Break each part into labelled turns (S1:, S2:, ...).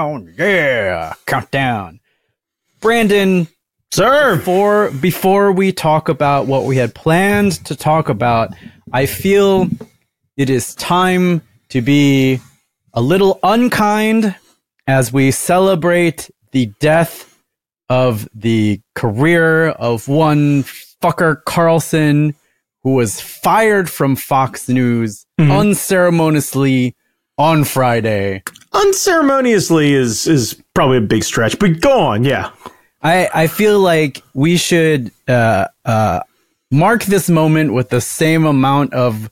S1: countdown. Yeah, countdown. Brandon,
S2: Sir.
S1: before before we talk about what we had planned to talk about, I feel it is time to be a little unkind as we celebrate the death of the career of one fucker Carlson who was fired from Fox News mm-hmm. unceremoniously on Friday.
S2: Unceremoniously is is probably a big stretch, but go on, yeah.
S1: I, I feel like we should uh, uh, mark this moment with the same amount of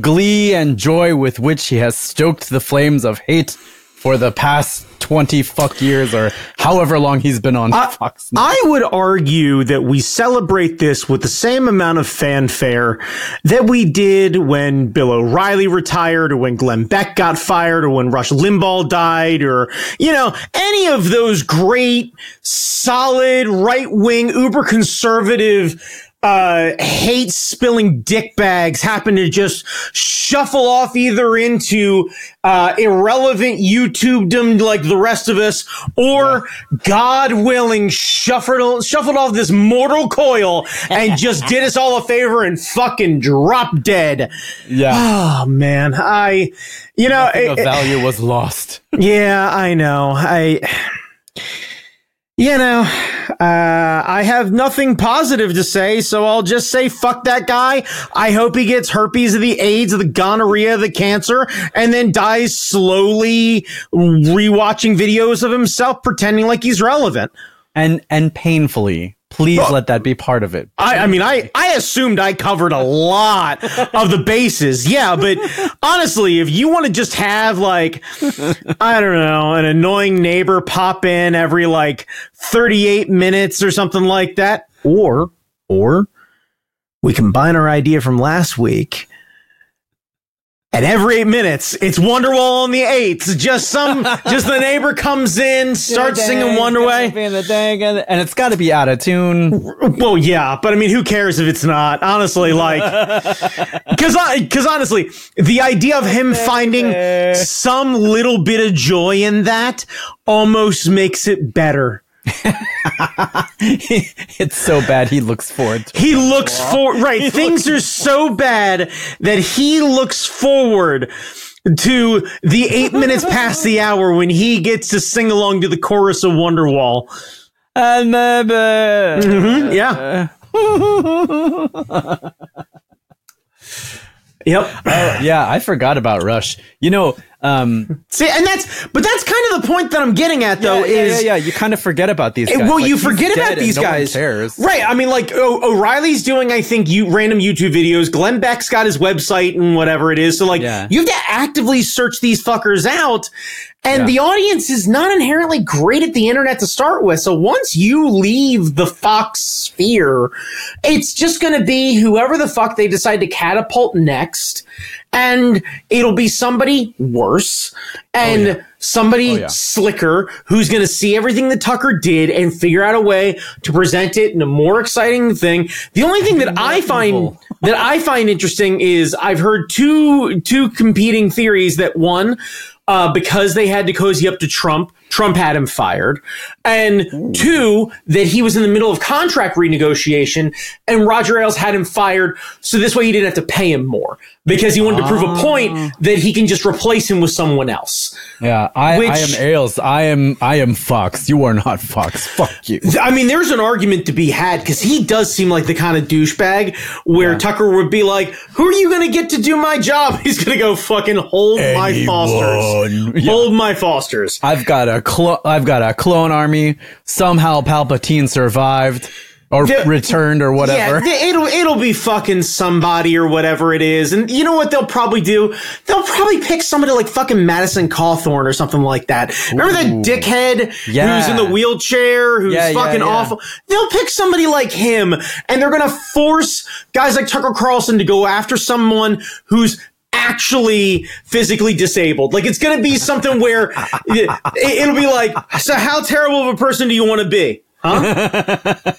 S1: glee and joy with which he has stoked the flames of hate for the past 20 fuck years or however long he's been on Fox News.
S2: I would argue that we celebrate this with the same amount of fanfare that we did when Bill O'Reilly retired or when Glenn Beck got fired or when Rush Limbaugh died or, you know, any of those great, solid, right wing, uber conservative, uh, hate spilling dick bags happen to just shuffle off either into, uh, irrelevant YouTubedom like the rest of us or God willing shuffled, shuffled off this mortal coil and just did us all a favor and fucking drop dead.
S1: yeah.
S2: Oh man, I, you know,
S1: The
S2: it- it-
S1: value was lost.
S2: yeah, I know. I, you know, uh, I have nothing positive to say, so I'll just say fuck that guy. I hope he gets herpes of the AIDS, the gonorrhea, the cancer, and then dies slowly rewatching videos of himself pretending like he's relevant.
S1: And, and painfully. Please let that be part of it.
S2: I, I mean, I, I assumed I covered a lot of the bases. Yeah, but honestly, if you want to just have like, I don't know, an annoying neighbor pop in every like 38 minutes or something like that, or, or we combine our idea from last week. And every eight minutes, it's Wonderwall on the eights. Just some, just the neighbor comes in, starts singing Wonderwall.
S1: And it's got to be out of tune.
S2: Well, yeah, but I mean, who cares if it's not? Honestly, like, because because honestly, the idea of him finding some little bit of joy in that almost makes it better.
S1: it's so bad he looks forward to.
S2: He looks for right. Things are so bad that he looks forward to the eight minutes past the hour when he gets to sing along to the chorus of Wonderwall.
S1: And maybe.
S2: Mhm, yeah. Yep.
S1: yeah, I forgot about Rush. You know, um,
S2: See, and that's but that's kind of the point that I'm getting at, though.
S1: yeah, yeah,
S2: is
S1: yeah, yeah, you kind of forget about these guys.
S2: well,
S1: Like,
S2: you forget about these
S1: no
S2: guys, right? I mean, like o- O'Reilly's doing, I think, you random YouTube videos. Glenn Beck's got his website and whatever it is. So, like,
S1: Yeah.
S2: you have to actively search these fuckers out, and
S1: Yeah.
S2: the audience is not inherently great at the internet to start with. So, once you leave the Fox sphere, it's just going to be whoever the fuck they decide to catapult next, and it'll be somebody worse oh, and
S1: yeah.
S2: somebody
S1: Oh, yeah.
S2: slicker who's going to see everything that Tucker did and figure out a way to present it in a more exciting thing. The only thing that I find that I find interesting is I've heard two two competing theories that one uh, because they had to cozy up to Trump, Trump had him fired, and two that he was in the middle of contract renegotiation and Roger Ailes had him fired, so this way he didn't have to pay him more because he wanted to prove a point ah. that he can just replace him with someone else.
S1: Yeah, I, I am Ailes. I am I am Fox. You are not Fox. Fuck you.
S2: I mean, there's an argument to be had because he does seem like the kind of douchebag where Tucker would be like, "Who are you going to get to do my job?" He's going to go fucking hold my Fosters,
S1: Yeah.
S2: hold my Fosters.
S1: I've got a clo- I've got a clone army. Somehow Palpatine survived or
S2: The-
S1: returned or whatever.
S2: Yeah, it'll it'll be fucking somebody or whatever it is, and you know what they'll probably do? They'll probably pick somebody like fucking Madison Cawthorn or something like that. Remember that dickhead
S1: Yeah.
S2: who's in the wheelchair, who's
S1: yeah,
S2: fucking
S1: yeah.
S2: awful? They'll pick somebody like him, and they're gonna force guys like Tucker Carlson to go after someone who's actually physically disabled. Like it's gonna be something where it, it'll be like, so how terrible of a person do you want to be? Huh?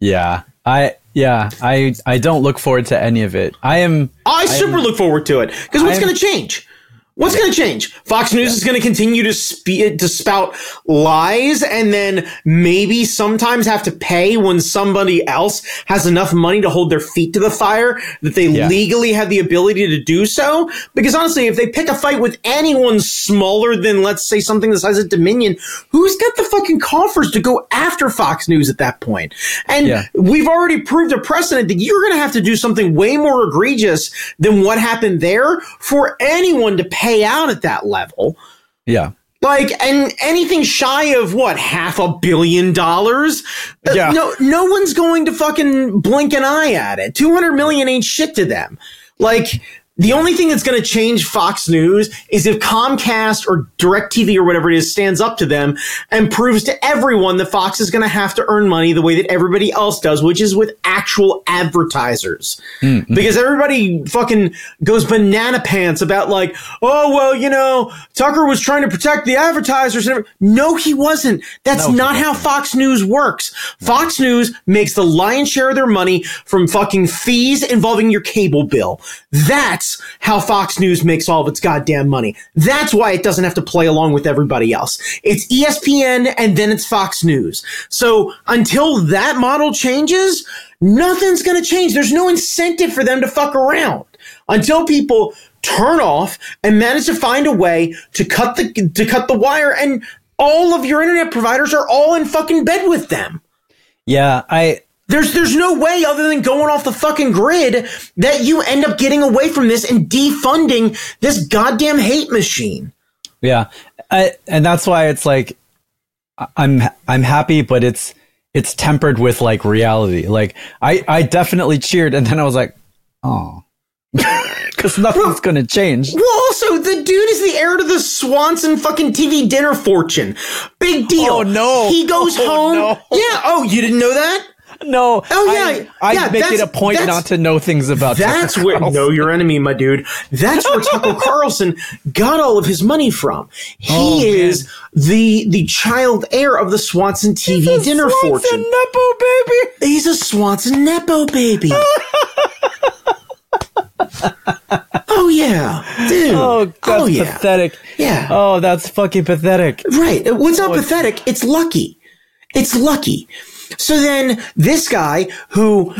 S1: yeah, I yeah I I don't look forward to any of it. I am
S2: I super look forward to it because what's going to change? What's going to change? Fox News is going to continue to spe- to spout lies and then maybe sometimes have to pay when somebody else has enough money to hold their feet to the fire that they
S1: Yeah.
S2: legally have the ability to do so. Because honestly, if they pick a fight with anyone smaller than, let's say, something the size of Dominion, who's got the fucking coffers to go after Fox News at that point? And
S1: Yeah.
S2: we've already proved a precedent that you're going to have to do something way more egregious than what happened there for anyone to pay out at that level.
S1: Yeah.
S2: Like, and anything shy of what half a billion dollars? Uh,
S1: Yeah.
S2: No, no one's going to fucking blink an eye at it. Two hundred million ain't shit to them. Like. The only thing that's going to change Fox News is if Comcast or DirecTV or whatever it is stands up to them and proves to everyone that Fox is going to have to earn money the way that everybody else does, which is with actual advertisers. Hmm, hmm. Because everybody fucking goes banana pants about like, oh, well, you know, Tucker was trying to protect the advertisers. No, he wasn't. That's
S1: No,
S2: not how Fox News works. Fox News makes the lion's share of their money from fucking fees involving your cable bill. That's how Fox News makes all of its goddamn money. That's why it doesn't have to play along with everybody else. It's ESPN and then it's Fox News. So until that model changes, nothing's going to change. There's no incentive for them to fuck around until people turn off and manage to find a way to cut the to cut the wire and all of your internet providers are all in fucking bed with them.
S1: Yeah. I,
S2: There's there's no way other than going off the fucking grid that you end up getting away from this and defunding this goddamn hate machine.
S1: Yeah, I, and that's why it's like I'm I'm happy, but it's it's tempered with like reality. Like I I definitely cheered, and then I was like, oh, because nothing's gonna change.
S2: Well, also the dude is the heir to the Swanson fucking TV dinner fortune. Big deal.
S1: Oh, no.
S2: He goes
S1: Oh,
S2: home.
S1: no.
S2: Yeah. Oh, you didn't know that?
S1: No.
S2: Oh, yeah,
S1: I, I
S2: yeah,
S1: make it a point not to know things about.
S2: That's
S1: Tucker
S2: where
S1: Carlson.
S2: know your enemy, my dude. That's where Tucker Carlson got all of his money from. He
S1: Oh, man.
S2: is the the child heir of the Swanson TV dinner fortune.
S1: He's a
S2: dinner
S1: Swanson
S2: fortune.
S1: Nepo baby.
S2: He's a Swanson Nepo baby. oh yeah, dude.
S1: Oh, oh that's
S2: oh yeah,
S1: pathetic.
S2: yeah.
S1: Oh, that's fucking pathetic.
S2: Right. What's not
S1: Oh,
S2: pathetic? It's lucky. It's lucky. So then this guy who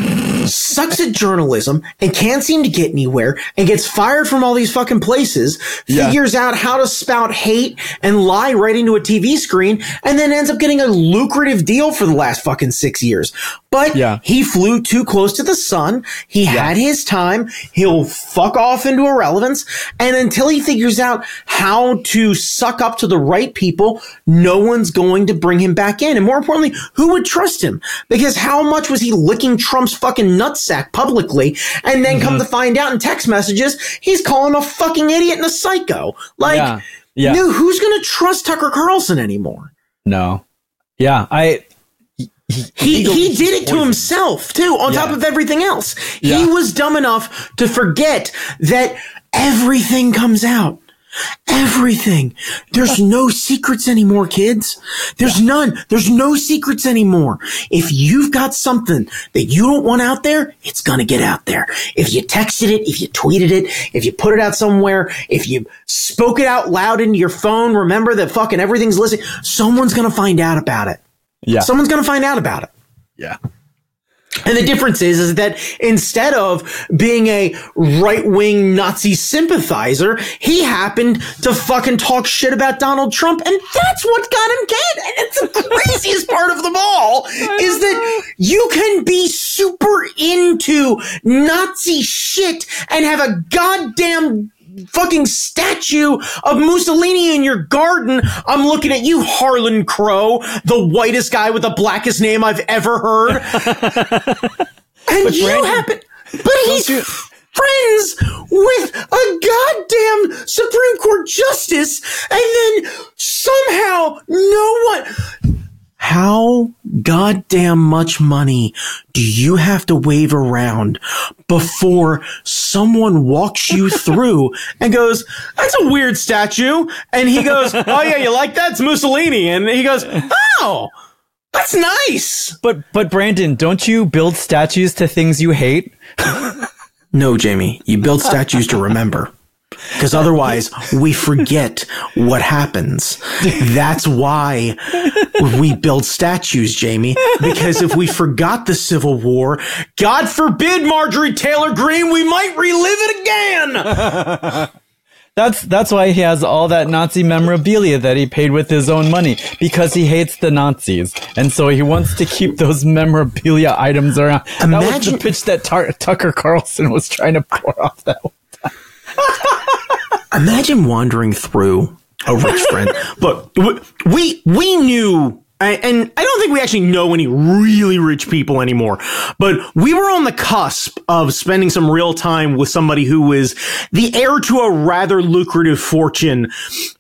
S2: sucks at journalism and can't seem to get anywhere and gets fired from all these fucking places
S1: Yeah.
S2: figures out how to spout hate and lie right into a TV screen and then ends up getting a lucrative deal for the last fucking six years. But
S1: Yeah.
S2: he flew too close to the sun. He had his time. He'll fuck off into irrelevance. And until he figures out how to suck up to the right people, no one's going to bring him back in. And more importantly, who would trust him? Because how much was he licking Trump's fucking nutsack publicly? And then come mm-hmm. to find out in text messages, he's calling a fucking idiot and a psycho. Like,
S1: Yeah. Yeah.
S2: no, who's going to trust Tucker Carlson anymore?
S1: No. Yeah. I.
S2: He he did it to himself too, on top of everything else. He was dumb enough to forget that everything comes out. Everything. There's no secrets anymore, kids. There's none. There's no secrets anymore. If you've got something that you don't want out there, it's gonna get out there. If you texted it, if you tweeted it, if you put it out somewhere, if you spoke it out loud into your phone, remember that fucking everything's listening. Someone's gonna find out about it.
S1: Yeah.
S2: Someone's gonna find out about it.
S1: yeah.
S2: And the difference is, is that instead of being a right wing Nazi sympathizer, he happened to fucking talk shit about Donald Trump. And that's what got him dead. And it's the craziest part of them all is that you can be super into Nazi shit and have a goddamn fucking statue of Mussolini in your garden. I'm looking at you, Harlan Crow, the whitest guy with the blackest name I've ever heard. and you
S1: Brandon,
S2: happen, but he's
S1: you-
S2: friends with a goddamn Supreme Court justice, and then somehow no one. How goddamn much money do you have to wave around before someone walks you through and goes, that's a weird statue. And he goes, oh yeah, you like that? It's Mussolini. And he goes, oh, that's nice.
S1: But but Brandon, don't you build statues to things you hate?
S2: No, Jamie, you build statues to remember. Because otherwise, we forget what happens. That's why we build statues, Jamie. Because if we forgot the Civil War, God forbid, Marjorie Taylor Greene, we might relive it again.
S1: That's that's why he has all that Nazi memorabilia that he paid with his own money because he hates the Nazis, and so he wants to keep those memorabilia items around. that was
S2: Imagine-
S1: the pitch that Tar- Tucker Carlson was trying to pour off that. one.
S2: Imagine wandering through a rich friend. Look, we we knew. and- And I don't think we actually know any really rich people anymore, but we were on the cusp of spending some real time with somebody who was the heir to a rather lucrative fortune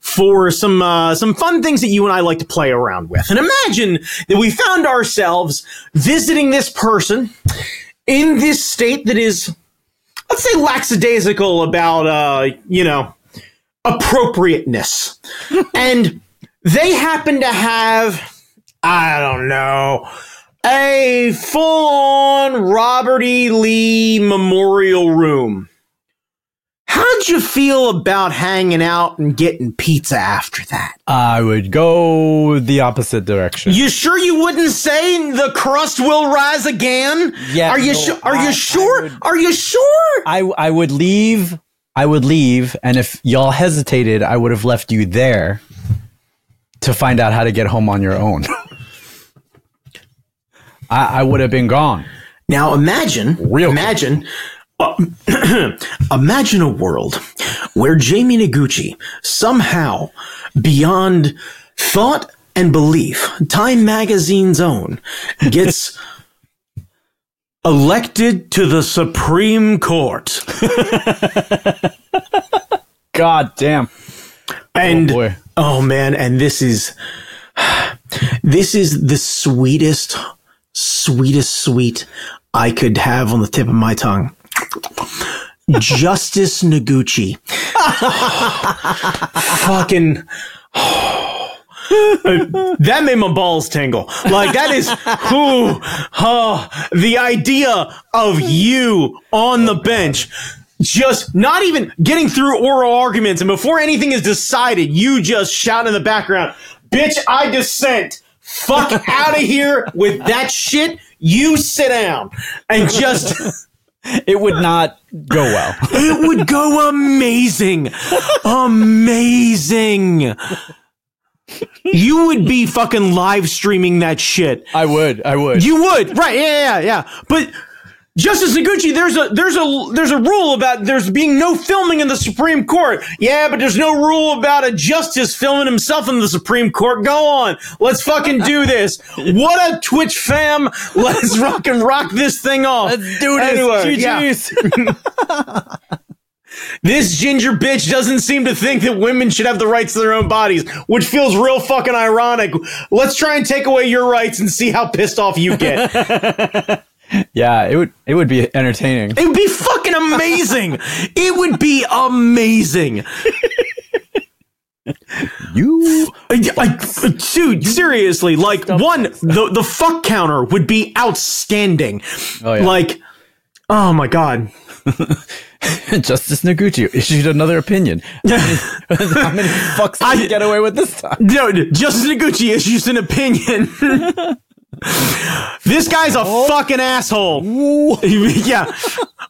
S2: for some uh, some fun things that you and I like to play around with. And imagine that we found ourselves visiting this person in this state that is, let's say, lackadaisical about, uh, you know, appropriateness. and they happen to have, I don't know, a full on Robert E. Lee memorial room. How'd you feel about hanging out and getting pizza after that?
S1: I would go the opposite direction.
S2: You sure you wouldn't say the crust will rise again?
S1: Yeah,
S2: Are you
S1: no,
S2: sure? Are
S1: I-
S2: you sure?
S1: would-
S2: Are you sure?
S1: I I would leave. I would leave, and if y'all hesitated, I would have left you there to find out how to get home on your own. I, I would have been gone.
S2: Now imagine,
S1: Real
S2: imagine, uh, imagine a world where Jamie Noguchi somehow, beyond thought and belief, Time Magazine's own, gets elected to the Supreme Court.
S1: God damn.
S2: And
S1: Oh, boy.
S2: oh man, and this is this is the sweetest, sweetest sweet I could have on the tip of my tongue. Justice Noguchi. Fucking that made my balls tingle. Like that is who oh, the idea of you on the bench just not even getting through oral arguments and before anything is decided, you just shout in the background, bitch, I dissent. Fuck out of here with that shit. You sit down and just
S1: It would not go well.
S2: it would go amazing. Amazing. You would be fucking live streaming that shit.
S1: I would. I would.
S2: You would. Right. Yeah, yeah, yeah. But Justice Noguchi, there's a there's a there's a rule about there's being no filming in the Supreme Court. Yeah, but there's no rule about a justice filming himself in the Supreme Court. Go on. Let's fucking do this. What a Twitch fam. Let's rock and rock this thing off.
S1: Let's do this.
S2: Anyway, yeah. This ginger bitch doesn't seem to think that women should have the rights to their own bodies, which feels real fucking ironic. Let's try and take away your rights and see how pissed off you get.
S1: yeah, it would. It would be entertaining.
S2: it would be fucking amazing. It would be amazing.
S1: You.
S2: Like, dude, seriously, like one, the the fuck counter would be outstanding.
S1: Oh, yeah.
S2: Like, oh my god.
S1: Justice Noguchi issued another opinion. How many fucks did
S2: I-
S1: he get away with this time?
S2: No, Justice Noguchi issues an opinion. this guy's a oh. fucking asshole. yeah.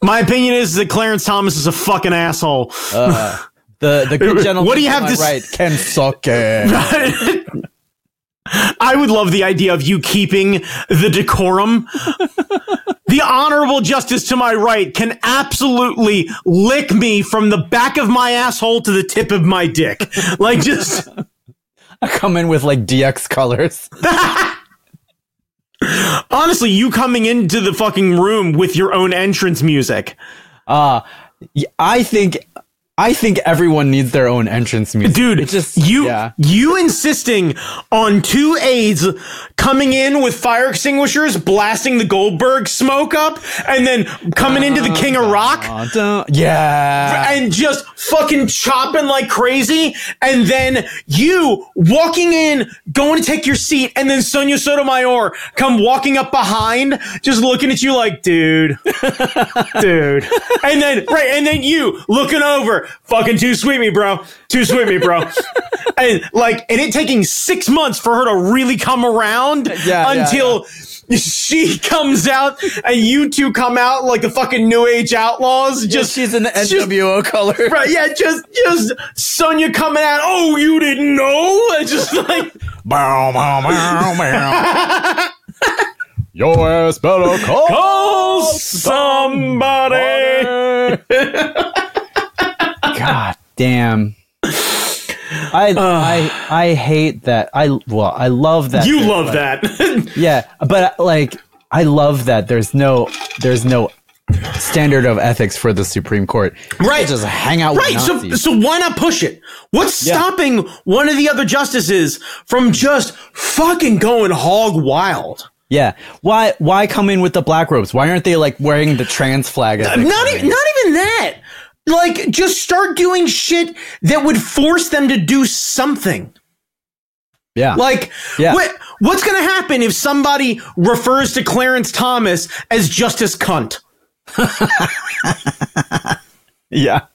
S2: My opinion is that Clarence Thomas is a fucking asshole.
S1: Uh, the the good gentleman.
S2: What do you have to s-
S1: right? Can suck it.
S2: I would love the idea of you keeping the decorum. The honorable justice to my right can absolutely lick me from the back of my asshole to the tip of my dick. Like just
S1: I come in with like DX colors.
S2: honestly, you coming into the fucking room with your own entrance music.
S1: Uh I think I think everyone needs their own entrance music.
S2: Dude,
S1: It just
S2: you
S1: yeah.
S2: you insisting on two aides coming in with fire extinguishers, blasting the Goldberg smoke up, and then coming into the King of Rock
S1: yeah.
S2: and just fucking chopping like crazy, and then you walking in, going to take your seat, and then Sonia Sotomayor come walking up behind, just looking at you like, dude, dude, and then right, and then you looking over her, fucking too sweet me, bro. Too sweet me, bro. and like, and it taking six months for her to really come around
S1: Yeah, yeah,
S2: until she comes out and you two come out like the fucking new age outlaws. Just
S1: she's in the
S2: just-
S1: NWO color.
S2: Right, yeah, just just Sonia coming out. Oh, you didn't know? It's just like
S1: Bow, bow, bow, bow. Your ass better call,
S2: call somebody.
S1: God damn. I I I hate that. I well, I love that.
S2: You love
S1: like-
S2: that.
S1: Yeah, but like I love that there's no there's no standard of ethics for the Supreme Court.
S2: Right.
S1: just hang out with
S2: right. So so why not push it? What's
S1: Yeah.
S2: stopping one of the other justices from just fucking going hog wild?
S1: yeah. Why why come in with the black robes? Why aren't they like wearing the trans flag?
S2: Not
S1: in?
S2: not even that. Like just start doing shit that would force them to do something.
S1: yeah.
S2: Like,
S1: Yeah.
S2: what what's going to happen if somebody refers to Clarence Thomas as Justice Cunt?
S1: yeah.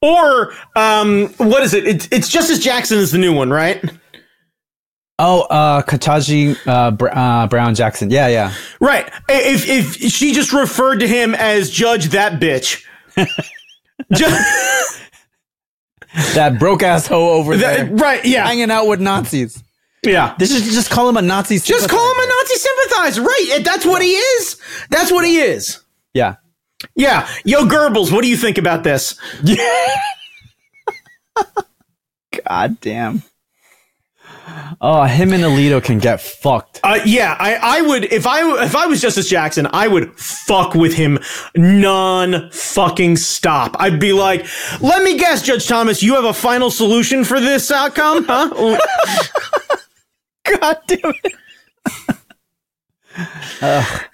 S2: Or um, what is it? It's, it's Justice Jackson is the new one, right?
S1: Oh, uh, Ketanji uh, Br- uh, Brown Jackson. Yeah, yeah.
S2: Right. If if she just referred to him as Judge that bitch.
S1: That broke ass hoe over
S2: that-
S1: there
S2: right. Yeah.
S1: hanging out with Nazis.
S2: Yeah.
S1: They should just call him a Nazi.
S2: Just call him a Nazi sympathizer. Right. That's what he is. That's what he is.
S1: Yeah.
S2: Yeah. Yo, Goebbels, what do you think about this?
S1: God damn. Oh, him and Alito can get fucked.
S2: Uh, yeah, I, I would if I if I was Justice Jackson, I would fuck with him non fucking stop. I'd be like, let me guess, Judge Thomas, you have a final solution for this outcome, huh?
S1: God damn it.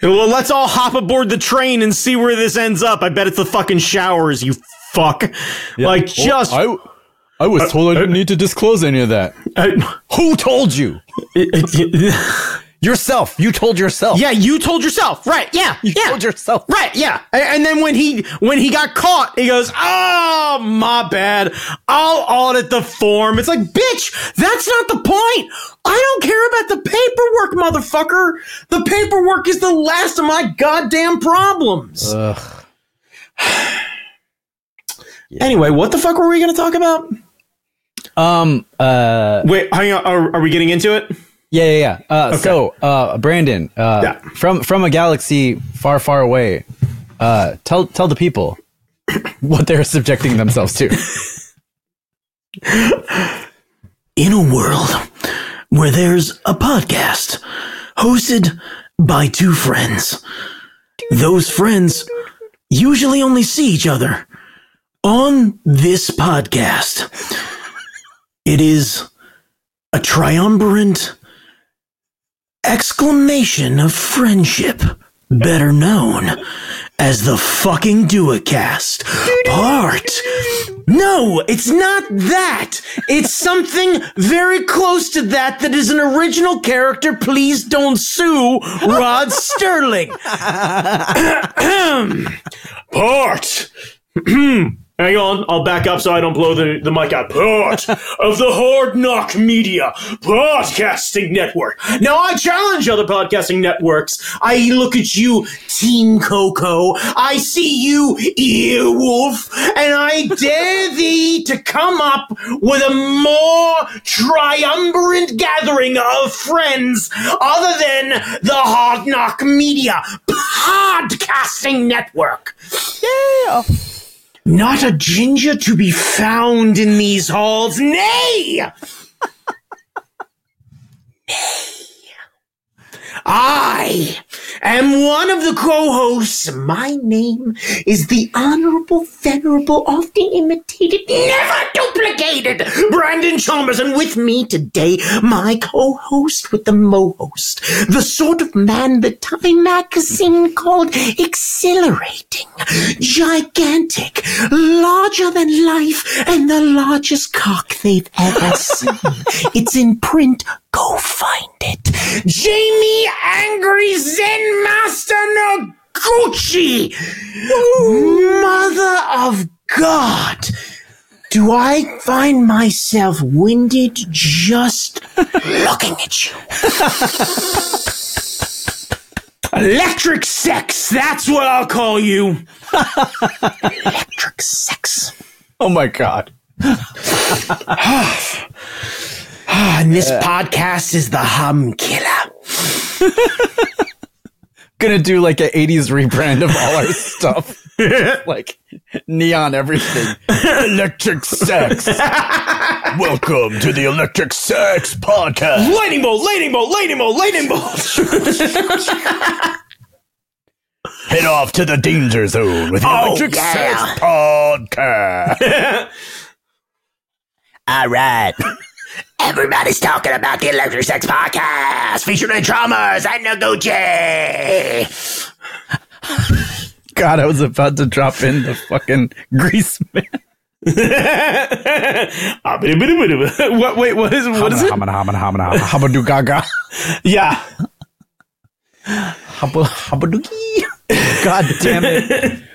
S2: well, let's all hop aboard the train and see where this ends up. I bet it's the fucking showers, you fuck. Like just
S1: I, I was told I didn't need to disclose any of that.
S2: uh,
S1: Who told you? Yourself. You told yourself.
S2: yeah, you told yourself, right? Yeah,
S1: You
S2: yeah.
S1: told yourself.
S2: Right, yeah. A- And then when he when he got caught, he goes, "Oh, my bad. I'll audit the form." It's like, "Bitch, that's not the point. I don't care about the paperwork, motherfucker. The paperwork is the last of my goddamn problems."
S1: Ugh.
S2: Anyway, what the fuck were we going to talk about?
S1: Um. Uh.
S2: Wait, hang on. Are, are we getting into it?
S1: Yeah. Yeah. Yeah. Uh. So, uh, Brandon. Uh.
S2: Yeah.
S1: From from a galaxy far, far away. Uh. Tell tell the people what they're subjecting themselves to.
S2: in a world where there's a podcast hosted by two friends. Those friends usually only see each other on this podcast. It is a triumvirate exclamation of friendship, better known as the fucking Duocast part. No, it's not that. It's something very close to that that is an original character. Please don't sue Rod Serling. part. Hang on, I'll back up so I don't blow the, the mic out. Part of the Hard Noc Media Podcasting Network. Now, I challenge other podcasting networks. I look at you, Team Coco. I see you, Earwolf, and I dare thee to come up with a more triumvirate gathering of friends other than the Hard Noc Media Podcasting Network.
S1: Yeah.
S2: Not a ginger to be found in these halls. Nay! Nay! I am one of the co-hosts. My name is the Honorable, Venerable, often imitated, never duplicated Brandon Chalmers, and with me today, my co-host with the mo-host, the sort of man that Time magazine called exhilarating, gigantic, larger than life, and the largest cock they've ever seen. it's in print. Go find it. Jamie Angry Zen Master Noguchi! Mother of God! do I find myself winded just looking at you? Electric sex, that's what I'll call you. Electric sex.
S1: Oh my god.
S2: Ah, and this podcast is the hum killer.
S1: Gonna do like an 80s rebrand of all our stuff. like neon everything. Electric sex. Welcome to the Electric Sex Podcast.
S2: Lightning bolt, lightning bolt, lightning bolt, lightning bolt.
S1: Head off to the danger zone with the
S2: Oh,
S1: Electric
S2: yeah.
S1: Sex Podcast.
S2: All right. Everybody's talking about the Electric Sex Podcast featuring drummers and Noguchi.
S1: God, I was about to drop in the fucking grease man.
S2: Ah, what? Wait, what is what is it?
S1: Hamana, hamana, hamana, habadu gaga.
S2: Yeah.
S1: Haba- Habadookie. God damn it.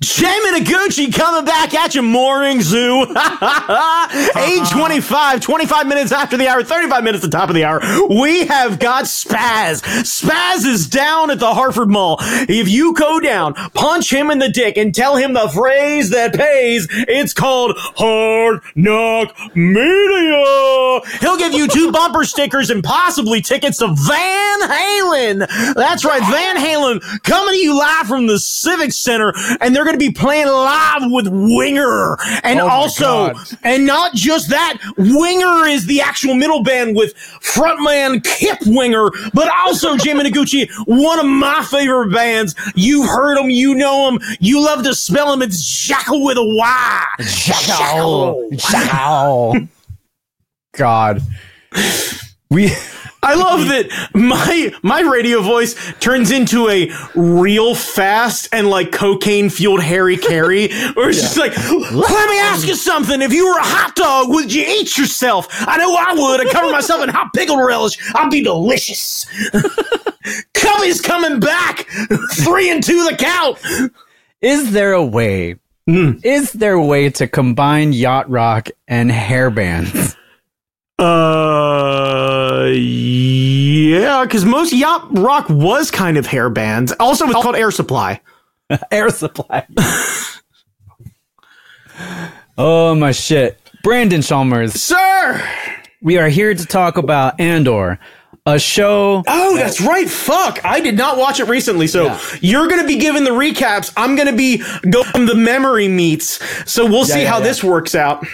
S2: Jamie Noguchi coming back at you, Morning Zoo. Uh-huh. Age 25, 25 minutes after the hour, 35 minutes at the top of the hour. We have got Spaz. Spaz is down at the Hartford Mall. If you go down, punch him in the dick and tell him the phrase that pays, it's called Hard Noc Media. He'll give you two bumper stickers and possibly tickets to Van Halen. That's right, Van Halen coming to you live from the Civic Center, and they're going to be playing live with Winger. And
S1: Oh
S2: also, and not just that, Winger is the actual middle band with frontman Kip Winger, but also Jim Noguchi, one of my favorite bands. You've heard them, you know them, you love to spell them. It's Jackal with a Y. Jackal.
S1: Jackal. God. We
S2: I love that my my radio voice turns into a real fast and like cocaine fueled Harry Caray, where it's just like, let me ask you something. If you were a hot dog, would you eat yourself? I know I would. I cover myself in hot pickle relish. I'd be delicious. Cubby's coming back, three and two the count.
S1: is there a way? Is there a way to combine yacht rock and hair bands?
S2: Uh, Uh, yeah, because most yacht rock was kind of hair bands. Also, it's oh. called Air Supply.
S1: Air supply. oh my shit. Brandon Chalmers,
S2: Sir!
S1: we are here to talk about Andor, a show
S2: Oh, that's right. Fuck. I did not watch it recently. So
S1: Yeah.
S2: you're going to be giving the recaps. I'm going to be going the memory meets. So we'll see
S1: yeah,
S2: how
S1: yeah.
S2: this works out.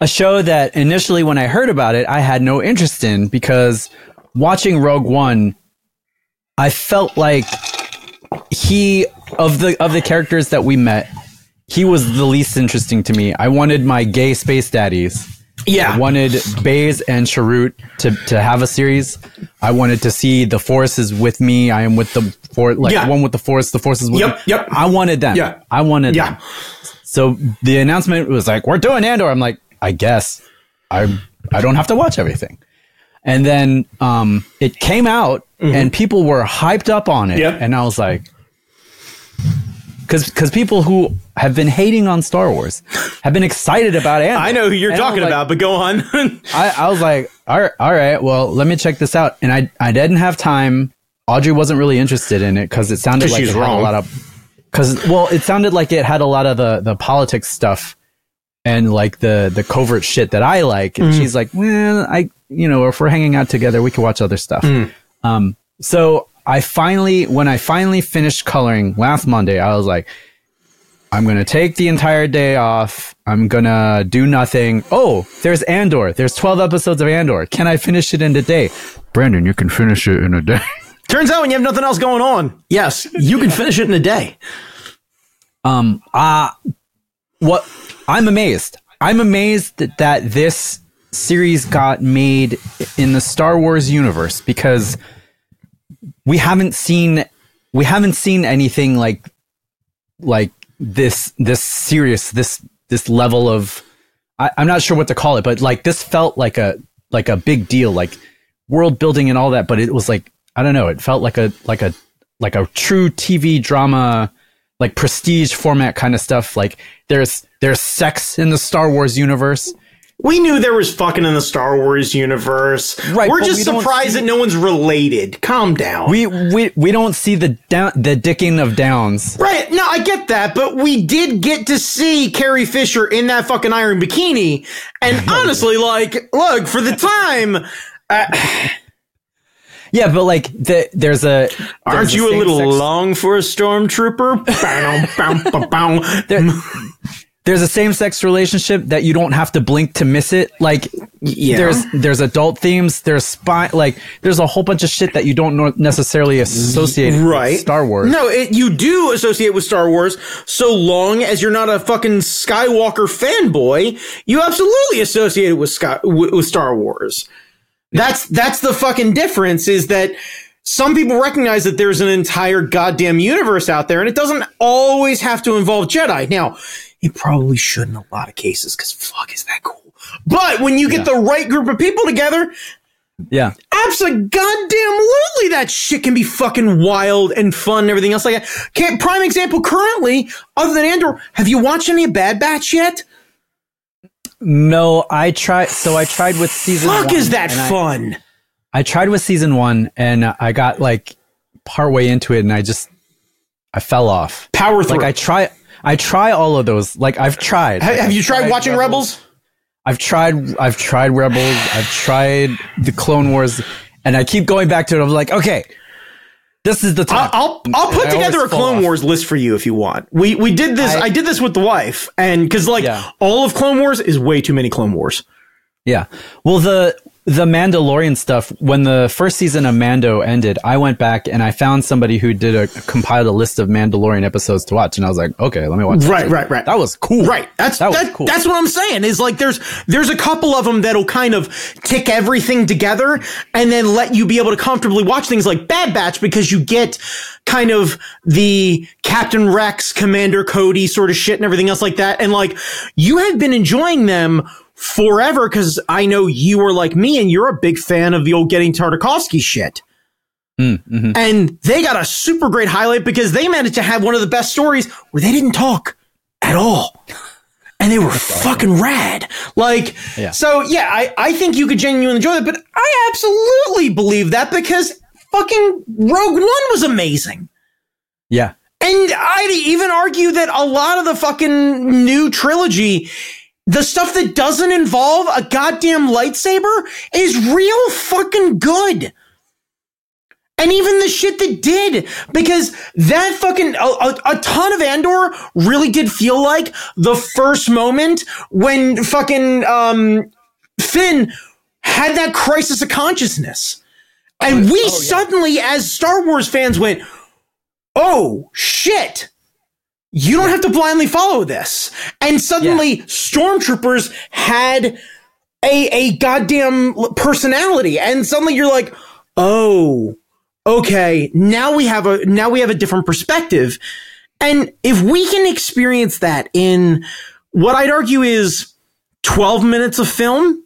S1: A show that initially when I heard about it, I had no interest in because watching Rogue One, I felt like he of the of the characters that we met, he was the least interesting to me. I wanted my gay space daddies.
S2: Yeah.
S1: I wanted Baze and Chirrut to, to have a series. I wanted to see the forces with me. I am with the for like
S2: Yeah.
S1: one with the force. The forces with
S2: Yep,
S1: me.
S2: yep.
S1: I wanted them.
S2: Yeah.
S1: I wanted
S2: Yeah.
S1: them. So the announcement was like, "We're doing Andor." I'm like, I guess I I don't have to watch everything. And then um, it came out, and people were hyped up on it,
S2: Mm-hmm. Yep.
S1: and I was like, because because people who have been hating on Star Wars have been excited about Andor.
S2: I know who you're
S1: And
S2: talking
S1: like-
S2: about, but go on.
S1: I, I was like, all right, all right, well, let me check this out. And I, I didn't have time. Audrey wasn't really interested in it because it sounded like
S2: she's
S1: it had a lot of, because well, it sounded like it had a lot of the the politics stuff and like the the covert shit that I like.
S2: Mm.
S1: And she's like, well, I, you know, if we're hanging out together, we can watch other stuff.
S2: Mm.
S1: Um, so I finally, when I finally finished coloring last Monday, I was like, I'm gonna take the entire day off. I'm gonna do nothing. Oh, there's Andor. There's 12 episodes of Andor. Can I finish it in a day? Brandon, you can finish it in a day.
S2: Turns out when you have nothing else going on, yes, you can finish it in a day.
S1: Um, uh, what I'm amazed. I'm amazed that, that this series got made in the Star Wars universe because we haven't seen we haven't seen anything like like this this serious this this level of I, I'm not sure what to call it, but like this felt like a like a big deal, like world building and all that. But it was like I don't know, it felt like a like a like a true TV drama like prestige format kind of stuff. Like there's there's sex in the Star Wars universe.
S2: We knew there was fucking in the Star Wars universe.
S1: Right,
S2: We're just
S1: we
S2: surprised
S1: see-
S2: that no one's related. Calm down.
S1: We we we don't see the down the dicking of downs.
S2: Right. No, I get that, but we did get to see Carrie Fisher in that fucking iron bikini. And honestly, like, look, for the time, uh,
S1: Yeah, but like the, there's a
S2: aren't
S1: there's
S2: you a little
S1: same-sex-
S2: long for a stormtrooper?
S1: There- there's a same sex relationship that you don't have to blink to miss it. Like
S2: Yeah.
S1: there's there's adult themes, there's spy like there's a whole bunch of shit that you don't necessarily associate
S2: right.
S1: with Star Wars.
S2: No, it, you do associate with Star Wars so long as you're not a fucking Skywalker fanboy. You absolutely associate it with Sky, with, with Star Wars. That's that's the fucking difference. Is that some people recognize that there's an entire goddamn universe out there, and it doesn't always have to involve Jedi. Now, it probably should in a lot of cases, because fuck, is that cool? But when you get the right group of people together,
S1: Yeah.
S2: Absolutely, goddamn that shit can be fucking wild and fun and everything else like that. Can't, prime example currently, other than Andor, have you watched any Bad Batch yet?
S1: No, I tried. So I tried with season.
S2: Fuck,
S1: one,
S2: is that
S1: and I-
S2: fun?
S1: I tried with season one, and I got like partway into it, and I just I fell off.
S2: Power through.
S1: Like I try, I try all of those. Like I've tried.
S2: Ha-
S1: Like,
S2: have you tried, watching Rebels?
S1: I've tried. I've tried Rebels. I've tried the Clone Wars, and I keep going back to it. I'm like, okay, this is the time.
S2: I'll I'll, I'll put
S1: I
S2: together a Clone
S1: off.
S2: Wars list for you if you want. We we did this. I,
S1: I-
S2: did this with the wife, and because like
S1: Yeah.
S2: all of Clone Wars is way too many Clone Wars.
S1: Yeah. Well, the the Mandalorian stuff when the first season of Mando ended, I went back and I found somebody who did a compiled a list of Mandalorian episodes to watch, and I was like, okay, let me watch. that.
S2: Right, right, right.
S1: That was cool.
S2: Right. That's
S1: that
S2: that-
S1: cool.
S2: That's what I'm saying. Is like there's there's a couple of them that'll kind of tick everything together and then let you be able to comfortably watch things like Bad Batch because you get kind of the Captain Rex, Commander Cody sort of shit and everything else like that. And like you have been enjoying them forever because I know you are like me and you're a big fan of the old Genndy Tartakovsky shit. Mm, mm-hmm. And they got a super great highlight because they managed to have one of the best stories where they didn't talk at all. And they were fucking rad. Like,
S1: Yeah.
S2: so yeah, I, I think you could genuinely enjoy that, but I absolutely believe that because fucking Rogue One was amazing.
S1: yeah.
S2: And I'd even argue that a lot of the fucking new trilogy, the stuff that doesn't involve a goddamn lightsaber is real fucking good. And even the shit that did, because that fucking, a, a, a ton of Andor really did feel like the first moment when fucking, um, Finn had that crisis of consciousness. And we suddenly, as Star Wars fans, went, oh shit you don't have to blindly follow this. And suddenly stormtroopers had a a goddamn personality. And suddenly you're like oh okay now we have a now we have a different perspective. And if we can experience that in what i'd argue is 12 minutes of film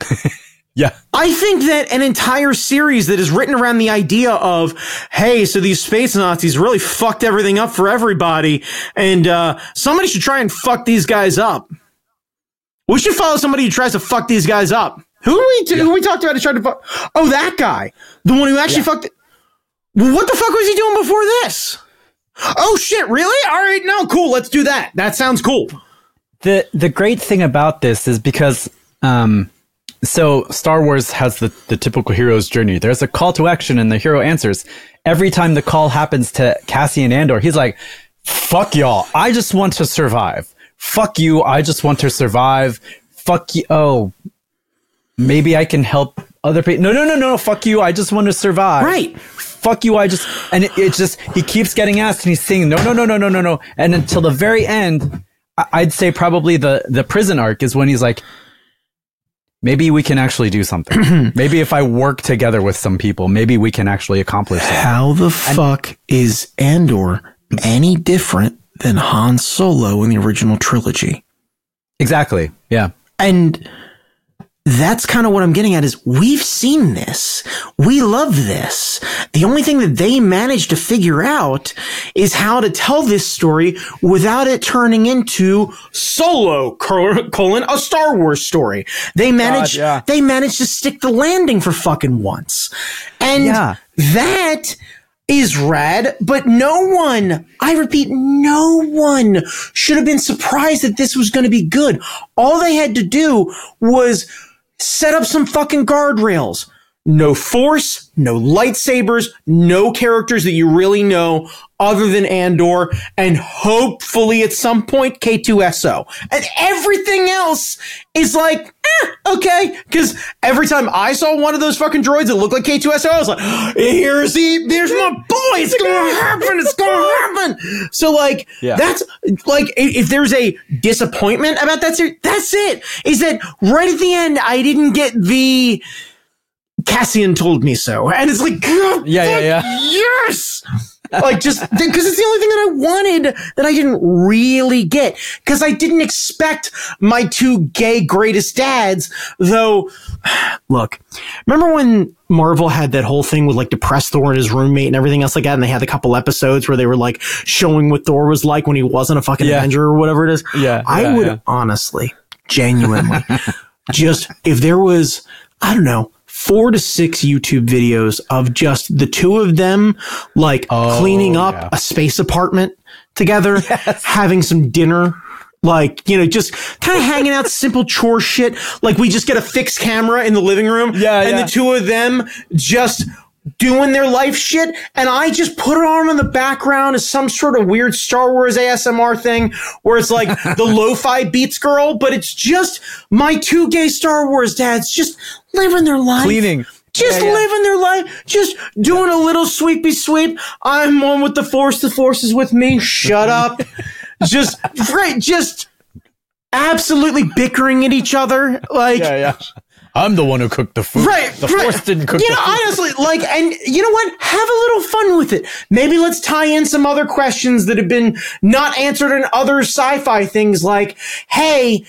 S1: Yeah.
S2: I think that an entire series that is written around the idea of, hey, so these space Nazis really fucked everything up for everybody, and uh, somebody should try and fuck these guys up. We should follow somebody who tries to fuck these guys up. Who we who we talked about who tried to fuck? Oh, that guy, the one who actually fucked. Well, what the fuck was he doing before this? Oh shit! Really? All right, no, cool. Let's do that. That sounds cool.
S1: the the great thing about this is because um so Star Wars has the, the typical hero's journey. There's a call to action and the hero answers. Every time the call happens to Cassian Andor, he's like, fuck y'all. I just want to survive. Fuck you. I just want to survive. Fuck you. Oh, maybe I can help other people. No, no, no, no, no. Fuck you. I just want to survive.
S2: Right.
S1: Fuck you. I just, and it, it just, he keeps getting asked and he's saying, no, no, no, no, no, no, no. And until the very end, I'd say probably the, the prison arc is when he's like, maybe we can actually do something. maybe if I work together with some people, maybe we can actually accomplish something.
S2: How the fuck is Andor any different than Han Solo in the original trilogy?
S1: Exactly. Yeah.
S2: And that's kind of what I'm getting at is we've seen this. We love this. The only thing that they managed to figure out is how to tell this story without it turning into solo colon a Star Wars story. They managed,
S1: yeah.
S2: they managed to stick the landing for fucking once. And
S1: Yeah.
S2: that is rad, but no one, I repeat, no one should have been surprised that this was going to be good. All they had to do was set up some fucking guardrails. No force, no lightsabers, no characters that you really know other than Andor, and hopefully at some point K2SO. And everything else is like, eh, okay. Cause every time I saw one of those fucking droids that looked like K2SO, I was like, here's the, there's my boy. It's gonna happen. It's gonna happen. So like,
S1: Yeah.
S2: that's like, if there's a disappointment about that series, that's it. Is that right at the end, I didn't get the, Cassian told me so. And it's like,
S1: Yeah, yeah, yeah.
S2: Yes. Like just because it's the only thing that I wanted that I didn't really get because I didn't expect my two gay greatest dads. Though, look, remember when Marvel had that whole thing with like depressed Thor and his roommate and everything else like that, and they had a couple episodes where they were like showing what Thor was like when he wasn't a fucking
S1: Yeah.
S2: Avenger or whatever it is.
S1: Yeah,
S2: I
S1: yeah,
S2: would
S1: yeah.
S2: honestly, genuinely, just if there was, I don't know, four to six YouTube videos of just the two of them, like
S1: Oh,
S2: cleaning up
S1: yeah.
S2: a space apartment together, having some dinner. Like, you know, just kind of hanging out, simple chore shit. Like, we just get a fixed camera in the living room.
S1: Yeah,
S2: And
S1: yeah.
S2: the two of them just doing their life shit. And I just put it on in the background as some sort of weird Star Wars ASMR thing where it's like the lo-fi beats girl, but it's just my two gay Star Wars dads just living their life.
S1: Cleaning.
S2: Just
S1: Yeah, yeah.
S2: living their life, just doing a little sweepy sweep. I'm one with the force, the force is with me. Shut up. just, right, just absolutely bickering at each other. Like,
S1: Yeah, yeah. I'm the one who cooked the food.
S2: Right,
S1: The
S2: right.
S1: force didn't cook
S2: You
S1: the
S2: know,
S1: food.
S2: honestly, like, and you know what? Have a little fun with it. Maybe let's tie in some other questions that have been not answered in other sci-fi things, like, hey.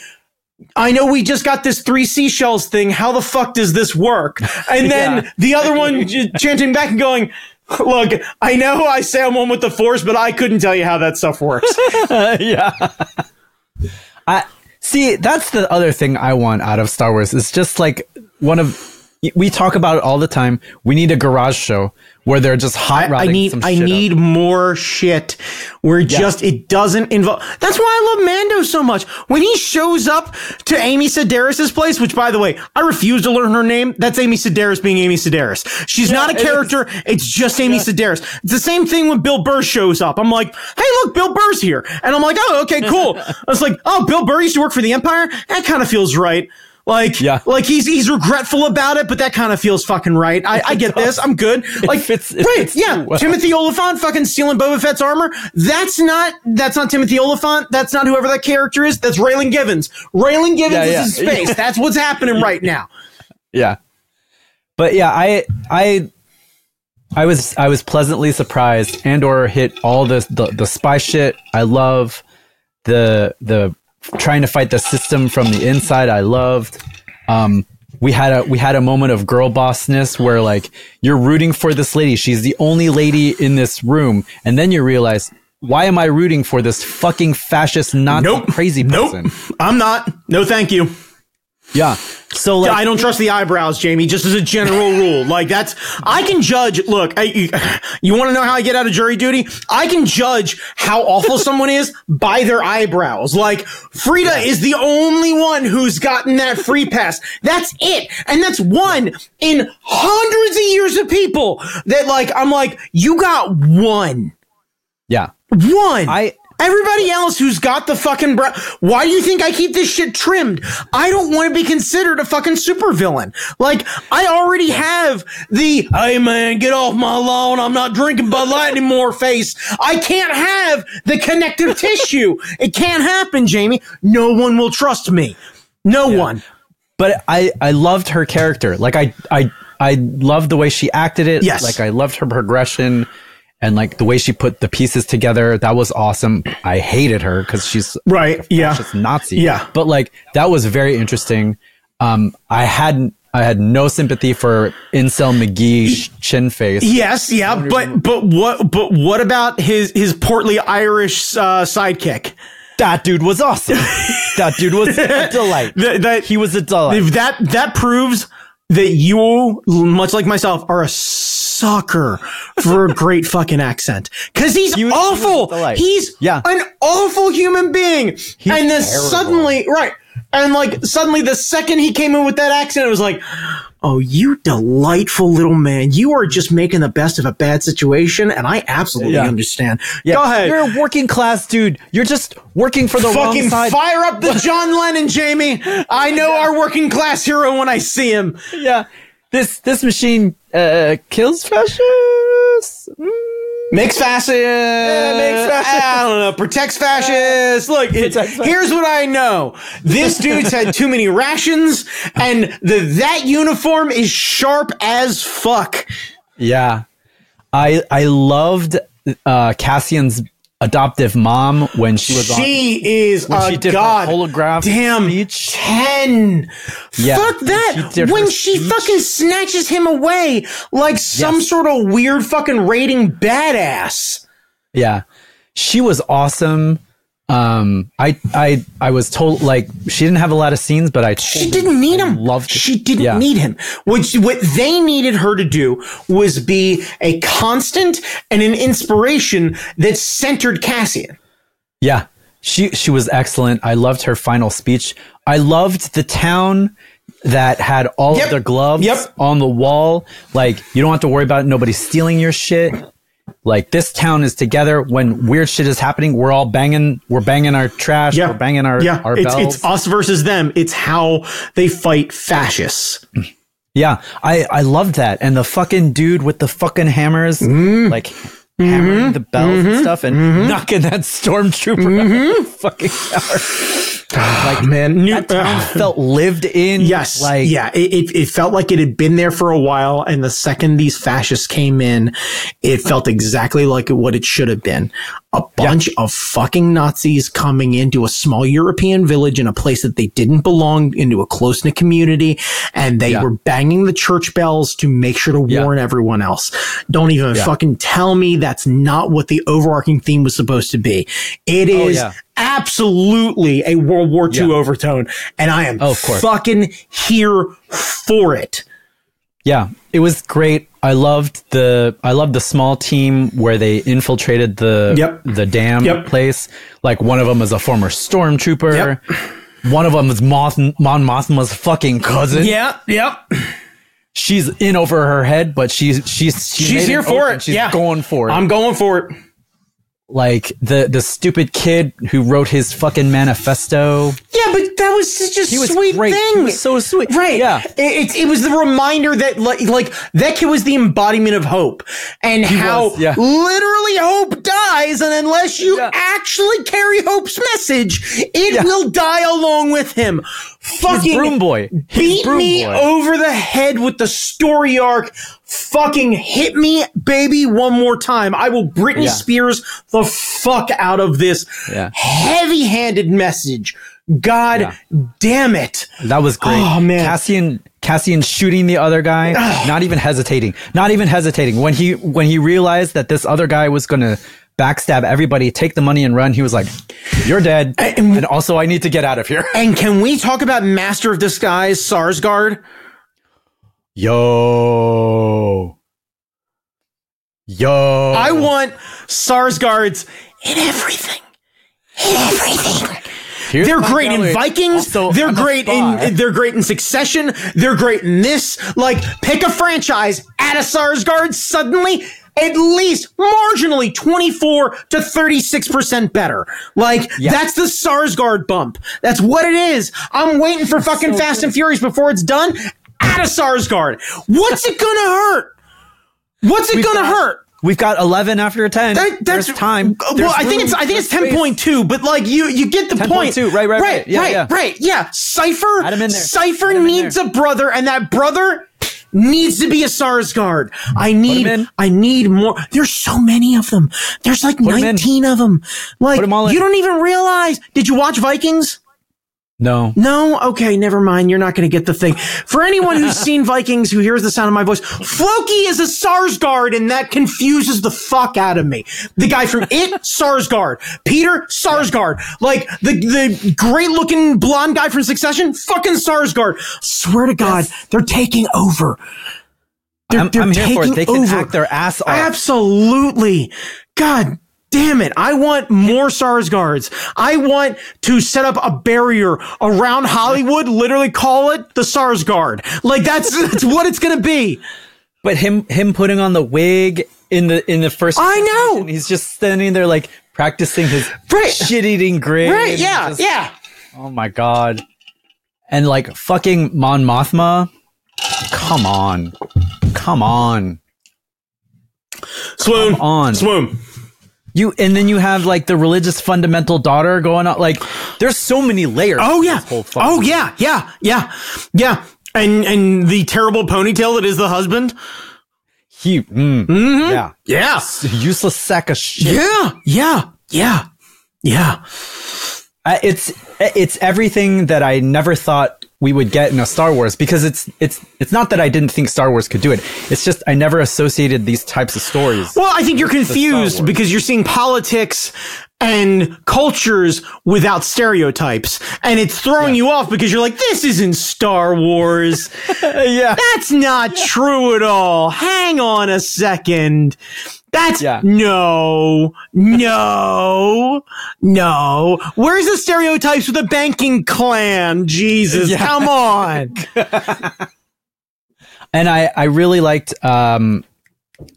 S2: I know we just got this three seashells thing. How the fuck does this work? And then
S1: Yeah.
S2: the other one chanting back and going, Look, I know I say I'm one with the force, but I couldn't tell you how that stuff works.
S1: yeah. I see. That's the other thing I want out of Star Wars. It's just like one of we talk about it all the time. We need a garage show where they're just hot
S2: I
S1: rodding
S2: need I
S1: shit up.
S2: need more shit where just it doesn't involve. That's why I love Mando so much. When he shows up to Amy Sedaris's place, which by the way, I refuse to learn her name. That's Amy Sedaris being Amy Sedaris. She's not a
S1: it
S2: character. It's just Amy Sedaris. It's the same thing when Bill Burr shows up. I'm like, hey, look, Bill Burr's here, and I'm like, oh, okay, cool. I was like, oh, Bill Burr used to work for the Empire. That kind of feels right. Like,
S1: Yeah.
S2: like he's he's regretful about it, but that kind of feels fucking right. I, I get this. I'm good. Like,
S1: fits- it
S2: right?
S1: fits
S2: yeah,
S1: well.
S2: Timothy Olyphant fucking stealing Boba Fett's armor. That's not that's not Timothy Olyphant. That's not whoever that character is. That's Raylan Givens. Raylan Givens
S1: Yeah,
S2: is
S1: yeah.
S2: his face. That's what's happening right now.
S1: Yeah. But yeah, I I I was I was pleasantly surprised. Andor hit all the the, the spy shit. I love the the trying to fight the system from the inside. I loved. Um we had a we had a moment of girl bossness where like you're rooting for this lady. She's the only lady in this room, and then you realize why am I rooting for this fucking fascist Nazi
S2: Nope.
S1: crazy person?
S2: Nope. I'm not. No, thank you.
S1: Yeah. So like
S2: I don't trust the eyebrows, Jamie, just as a general rule. Like that's, I can judge, look, I, you, you want to know how I get out of jury duty? I can judge how awful someone is by their eyebrows. Like Frida is the only one who's gotten that free pass. That's it. And that's one in hundreds of years of people that like, I'm like, you got one.
S1: yeah.
S2: One.
S1: I-
S2: Everybody else who's got the fucking brow. Why do you think I keep this shit trimmed? I don't want to be considered a fucking supervillain. Like, I already have the, hey man, get off my lawn. I'm not drinking Bud Light anymore face. I can't have the connective tissue. It can't happen, Jamie. No one will trust me. No one.
S1: but I I loved her character. Like I I I loved the way she acted it.
S2: Yes.
S1: Like I loved her progression and like the way she put the pieces together. That was awesome. I hated her because she's
S2: Right. Yeah.
S1: just Nazi.
S2: Yeah.
S1: But like that was very interesting. Um, I hadn't. I had no sympathy for Incel McGee chin face.
S2: Yes, yeah, but but what but what about his his portly Irish uh, sidekick?
S1: That dude was awesome. that dude was a delight.
S2: That, that
S1: He was a delight.
S2: that that proves that you, much like myself, are a sucker for a great fucking accent. Cause he's
S1: He was- he
S2: awful.
S1: delight.
S2: He's
S1: Yeah.
S2: an awful human being. and then
S1: terrible.
S2: suddenly, right. And like suddenly the second he came in with that accent, it was like, Oh, you delightful little man. You are just making the best of a bad situation, and I absolutely
S1: Yeah.
S2: understand.
S1: Yeah,
S2: Go ahead.
S1: You're a working class dude. You're just working for the
S2: Fucking
S1: wrong side.
S2: fire up the John Lennon, Jamie. I know our working class hero when I see him.
S1: yeah. This this machine uh, kills fascists. Mm.
S2: Makes fascists.
S1: makes fascists.
S2: I don't know. Protects fascists. Look, it,
S1: Protects fascists.
S2: here's what I know. This dude's had too many rations, and the that uniform is sharp as fuck.
S1: Yeah, I I loved uh, Cassian's adoptive mom when she was on.
S2: She is
S1: when
S2: a
S1: she did
S2: god.
S1: holograph
S2: Damn.
S1: speech.
S2: Ten.
S1: Yeah,
S2: Fuck that.
S1: she
S2: When she
S1: speech.
S2: fucking snatches him away like some
S1: Yes.
S2: sort of weird fucking raiding badass.
S1: Yeah, she was awesome. Um, I I I was told like she didn't have a lot of scenes, but I
S2: She didn't need him.
S1: loved it.
S2: She didn't
S1: Yeah.
S2: need him. What what they needed her to do was be a constant and an inspiration that centered Cassian.
S1: Yeah, she she was excellent. I loved her final speech. I loved the town that had all
S2: Yep.
S1: of their gloves
S2: Yep.
S1: on the wall. Like you don't have to worry about nobody stealing your shit. Like this town is together. When weird shit is happening, we're all banging. We're banging our trash. We're banging our
S2: yeah.
S1: our
S2: it's
S1: bells.
S2: it's us versus them. It's how they fight fascists.
S1: Yeah, I I loved that. And the fucking dude with the fucking hammers,
S2: Mm-hmm.
S1: like hammering mm-hmm. the bells and mm-hmm. stuff, and mm-hmm. knocking that stormtrooper out
S2: Mm-hmm.
S1: of the fucking tower. Ah, like
S2: Man, new,
S1: that town felt lived in.
S2: Yes.
S1: like
S2: yeah. It, it, it felt like it had been there for a while. And the second these fascists came in, it felt exactly like what it should have been. A bunch of fucking Nazis coming into a small European village in a place that they didn't belong into a close knit community. And they
S1: Yeah.
S2: were banging the church bells to make sure to
S1: Yeah.
S2: warn everyone else. Don't even
S1: Yeah.
S2: fucking tell me that's not what the overarching theme was supposed to be. It
S1: Oh,
S2: is
S1: yeah.
S2: absolutely a World War II
S1: Yeah.
S2: overtone. And I am
S1: Oh,
S2: fucking here for it.
S1: yeah, it was great. I loved the I loved the small team where they infiltrated the
S2: Yep.
S1: the dam
S2: Yep.
S1: place. Like one of them is a former stormtrooper.
S2: Yep.
S1: One of them is Moth, Mon Mothma's fucking cousin.
S2: Yeah, yep.
S1: she's in over her head, but she's she's she
S2: She's here for it.
S1: She's
S2: yeah.
S1: going for it.
S2: I'm going for it.
S1: Like the the stupid kid who wrote his fucking manifesto.
S2: Yeah, but that was such a
S1: He was
S2: sweet
S1: great.
S2: thing.
S1: He was so sweet.
S2: Right.
S1: Yeah.
S2: It, it, it was the reminder that like, like that kid was the embodiment of hope and how
S1: was, yeah.
S2: literally hope dies. And unless you
S1: Yeah.
S2: actually carry hope's message, it
S1: Yeah.
S2: will die along with him. Fucking
S1: broom boy. His
S2: beat
S1: broom
S2: me
S1: boy.
S2: over the head with the story arc. Fucking hit me, baby, one more time. I will Britney
S1: Yeah.
S2: Spears the fuck out of this
S1: Yeah.
S2: heavy handed message. God
S1: Yeah.
S2: damn it.
S1: That was great.
S2: Oh, man.
S1: Cassian Cassian shooting the other guy, not even hesitating. Not even hesitating. When he when he realized that this other guy was gonna backstab everybody, take the money and run, he was like, You're dead.
S2: And-
S1: And also I need to get out of here.
S2: And can we talk about Master of Disguise, Sarsgaard?
S1: Yo. Yo.
S2: I want Sarsgaards in everything. In everything.
S1: Here's
S2: They're great in. Vikings.
S1: Also,
S2: they're
S1: I'm
S2: great in they're great in Succession. They're great in this. Like pick a franchise, add a Sarsgaard, suddenly at least marginally 24 to 36% better. Like that's the Sarsgaard bump. That's what it is. I'm waiting for fucking
S1: so
S2: Fast
S1: good.
S2: and Furious before it's done. Add a Sarsgaard. What's it gonna hurt? What's it gonna
S1: got-
S2: hurt?
S1: We've got eleven after a ten.
S2: That-
S1: There's time.
S2: Well,
S1: There's
S2: I think
S1: room.
S2: it's I think it's ten point two, but like you you get the point.
S1: 10.2, right, right, right.
S2: right,
S1: Yeah,
S2: right,
S1: yeah.
S2: right. Yeah, Cipher.
S1: Add him in there.
S2: Cipher
S1: Add him in
S2: needs
S1: there.
S2: a brother, and that brother needs to be a Sarsgaard. I need
S1: in.
S2: I need more. There's so many of them. There's like
S1: in.
S2: nineteen of them. Like
S1: 'em all in.
S2: you don't even realize. Did you watch Vikings?
S1: No.
S2: No? Okay, never mind. You're not going to get the thing. For anyone who's seen Vikings who hears the sound of my voice, Floki is a Sarsgaard and that confuses the fuck out of me. The guy from It, Sarsgaard. Peter, Sarsgaard. Like the, the great looking blonde guy from Succession, fucking Sarsgaard. Swear to God, they're taking over. They're,
S1: I'm,
S2: they're
S1: I'm here for it. They can
S2: over.
S1: act their ass off.
S2: Absolutely. God damn it. I want more SARS guards. I want to set up a barrier around Hollywood, literally call it the SARS guard. Like that's, that's what it's going to be.
S1: But him him putting on the wig in the in the first
S2: I know.
S1: he's just standing there like practicing his
S2: Right.
S1: shit eating grin.
S2: Right. Yeah.
S1: just-
S2: yeah.
S1: Oh my god. And like fucking Mon Mothma. Come on. Come on.
S2: Swoon.
S1: Come on.
S2: Swoon.
S1: You and then you have like the religious fundamental daughter going on like there's so many layers.
S2: Oh yeah.
S1: this whole fucking-
S2: Oh yeah. Yeah. Yeah. Yeah. And, and the terrible ponytail that is the husband.
S1: He mm, yeah.
S2: Yeah.
S1: Useless sack of shit.
S2: Yeah. Yeah. Yeah. Yeah.
S1: Uh, it's it's everything that I never thought we would get in a Star Wars because it's it's it's not that I didn't think Star Wars could do it. It's just I never associated these types of stories.
S2: Well, I think you're confused because you're seeing politics and cultures without stereotypes. And it's throwing you off because you're like, this isn't Star Wars.
S1: yeah.
S2: That's not true at all. Hang on a second. That's
S1: Yeah.
S2: no, no, no. Where's the stereotypes with the banking clan? Jesus,
S1: Yeah.
S2: come on.
S1: And I I really liked um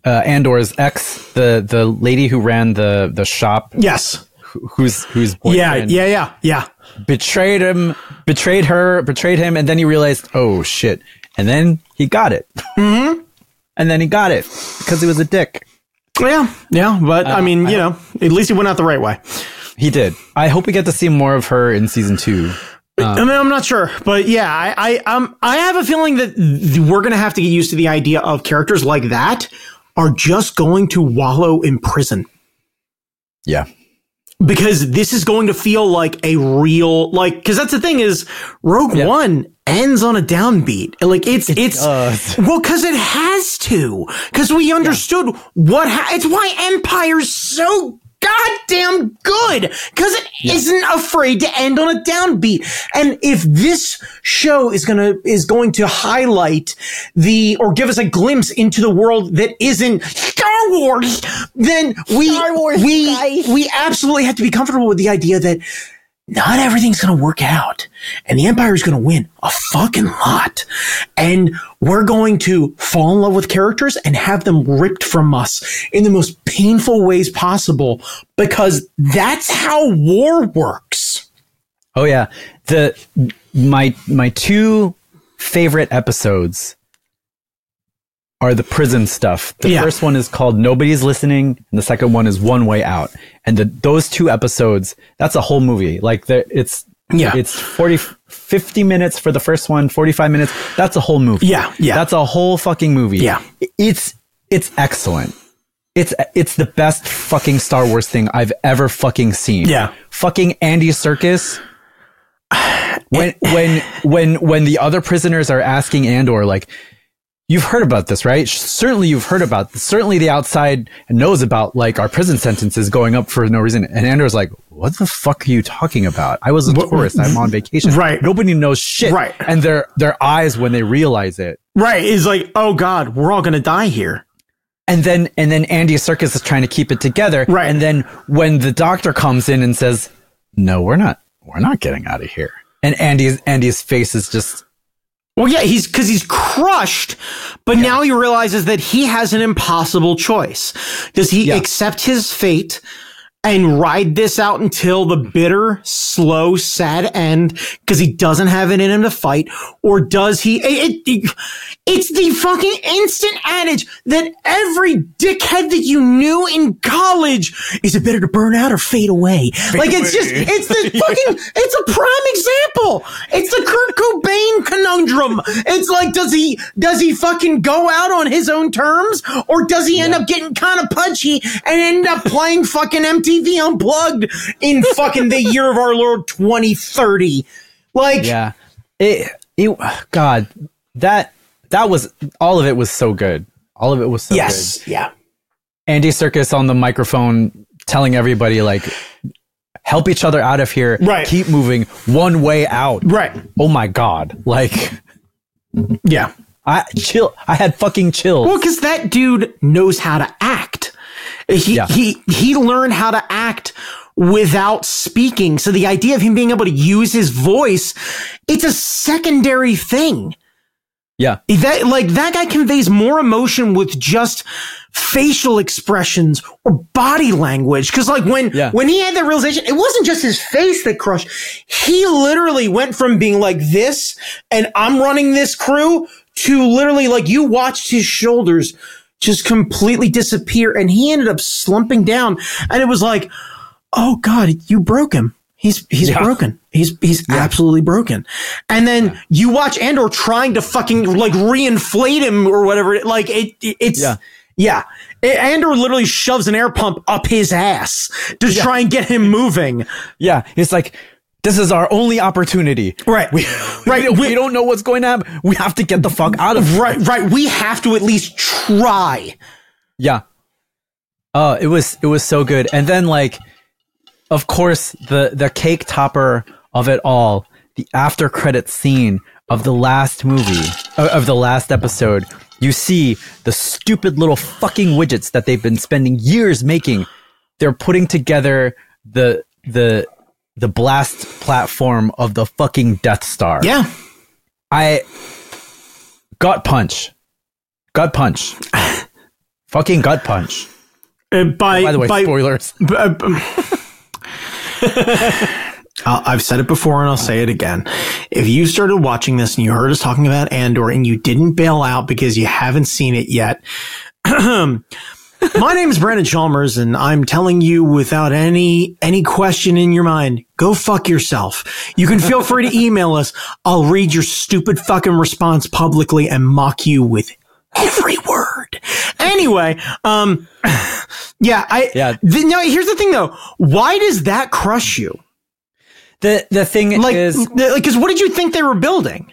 S1: uh Andor's ex, the the lady who ran the the shop
S2: yes.
S1: who- who's who's
S2: Yeah, yeah, yeah, yeah.
S1: betrayed him, betrayed her, betrayed him, and then he realized, oh shit. And then he got it. Mm-hmm. And then he got it because he was a dick.
S2: Yeah, yeah, but I mean, you know, at least he went out the right way.
S1: He did. I hope we get to see more of her in season two.
S2: I mean, I'm not sure, but yeah, I, I, um, I have a feeling that th- we're going to have to get used to the idea of characters like that are just going to wallow in prison
S1: Yeah.
S2: Because this is going to feel like a real, like, because that's the thing is Rogue
S1: Yeah.
S2: One ends on a downbeat. Like it's, it's,
S1: does.
S2: well, because it has to, because we understood what, ha- it's why Empire's so goddamn good because it not afraid to end on a downbeat. And if this show is gonna is going to highlight the or give us a glimpse into the world that isn't Star Wars, then we
S1: Wars,
S2: we
S1: guys.
S2: we absolutely have to be comfortable with the idea that not everything's going to work out. And the empire is going to win a fucking lot. And we're going to fall in love with characters and have them ripped from us in the most painful ways possible because that's how war works.
S1: Oh yeah. The my my two favorite episodes are the prison stuff. The
S2: Yeah.
S1: first one is called Nobody's Listening, and the second one is One Way Out. And the, those two episodes, that's a whole movie. Like it's
S2: Yeah.
S1: it's 40 50 minutes for the first one, 45 minutes. That's a whole movie.
S2: Yeah, yeah.
S1: That's a whole fucking movie.
S2: Yeah.
S1: It's it's excellent. It's it's the best fucking Star Wars thing I've ever fucking seen.
S2: Yeah.
S1: Fucking Andy Serkis when when when when the other prisoners are asking Andor like you've heard about this right? Certainly you've heard about this. certainly the outside knows about like our prison sentences going up for no reason. And Andor's like what the fuck are you talking about? I was a tourist. I'm on vacation.
S2: Right.
S1: nobody knows shit.
S2: Right.
S1: and their their eyes when they realize it
S2: right. Is like oh god we're all going to die here.
S1: And then and then Andy Serkis is trying to keep it together.
S2: Right.
S1: and then when the doctor comes in and says no we're not we're not getting out of here. And Andy's Andy's face is just
S2: Well, yeah, he's because he's crushed, but now he realizes that he has an impossible choice. Does he
S1: Yeah.
S2: accept his fate and ride this out until the bitter, slow, sad end because he doesn't have it in him to fight, or does he? It, it- it's the fucking instant adage that every dickhead that you knew in college is it better to burn out or fade away? like it's just it's the fucking it's a prime example. It's the Kurt Cobain conundrum. It's like does he does he fucking go out on his own terms or does he end up getting kind of punchy and end up playing fucking MTV Unplugged in fucking the year of our Lord 2030? Like,
S1: Yeah. It, it God, that that was all of it was so good. All of it was so
S2: yes, yeah.
S1: Andy Serkis on the microphone telling everybody like help each other out of here.
S2: Right.
S1: Keep moving. One way out.
S2: Right.
S1: Oh my god. Like
S2: Yeah.
S1: I chill I had fucking chills.
S2: Well, because that dude knows how to act. He
S1: Yeah.
S2: he he learned how to act without speaking. So the idea of him being able to use his voice, it's a secondary thing.
S1: yeah.
S2: That like that guy conveys more emotion with just facial expressions or body language. Cause like when
S1: Yeah.
S2: when he had that realization, it wasn't just his face that crushed. He literally went from being like this and I'm running this crew to literally like you watched his shoulders just completely disappear and he ended up slumping down and it was like, oh God, you broke him. He's he's
S1: Yeah.
S2: broken. He's he's absolutely broken. And then you watch Andor trying to fucking like reinflate him or whatever. Like it, it- it's
S1: Yeah.
S2: yeah. Andor literally shoves an air pump up his ass to try and get him moving.
S1: Yeah. It's like this is our only opportunity.
S2: Right.
S1: We,
S2: Right.
S1: We, we don't know what's going to happen. We have to get the fuck out of
S2: Right, right. We have to at least try.
S1: Yeah. Oh, it was it was so good. And then like of course the the cake topper of it all, the after credit scene of the last movie of, of the last episode. You see the stupid little fucking widgets that they've been spending years making. They're putting together the the the blast platform of the fucking Death Star.
S2: Yeah.
S1: I gut punch. Gut punch. fucking gut punch.
S2: Uh, by
S1: By the way,
S2: by,
S1: spoilers.
S2: b- b- Uh, I've said it before and I'll say it again. If you started watching this and you heard us talking about Andor and you didn't bail out because you haven't seen it yet, my name is Brandon Chalmers and I'm telling you without any any question in your mind, go fuck yourself. You can feel free to email us. I'll read your stupid fucking response publicly and mock you with every word. Anyway, um yeah, I
S1: Yeah.
S2: th- no, here's the thing though. Why does that crush you?
S1: The the thing
S2: Like,
S1: is,
S2: th- like, cause what did you think they were building?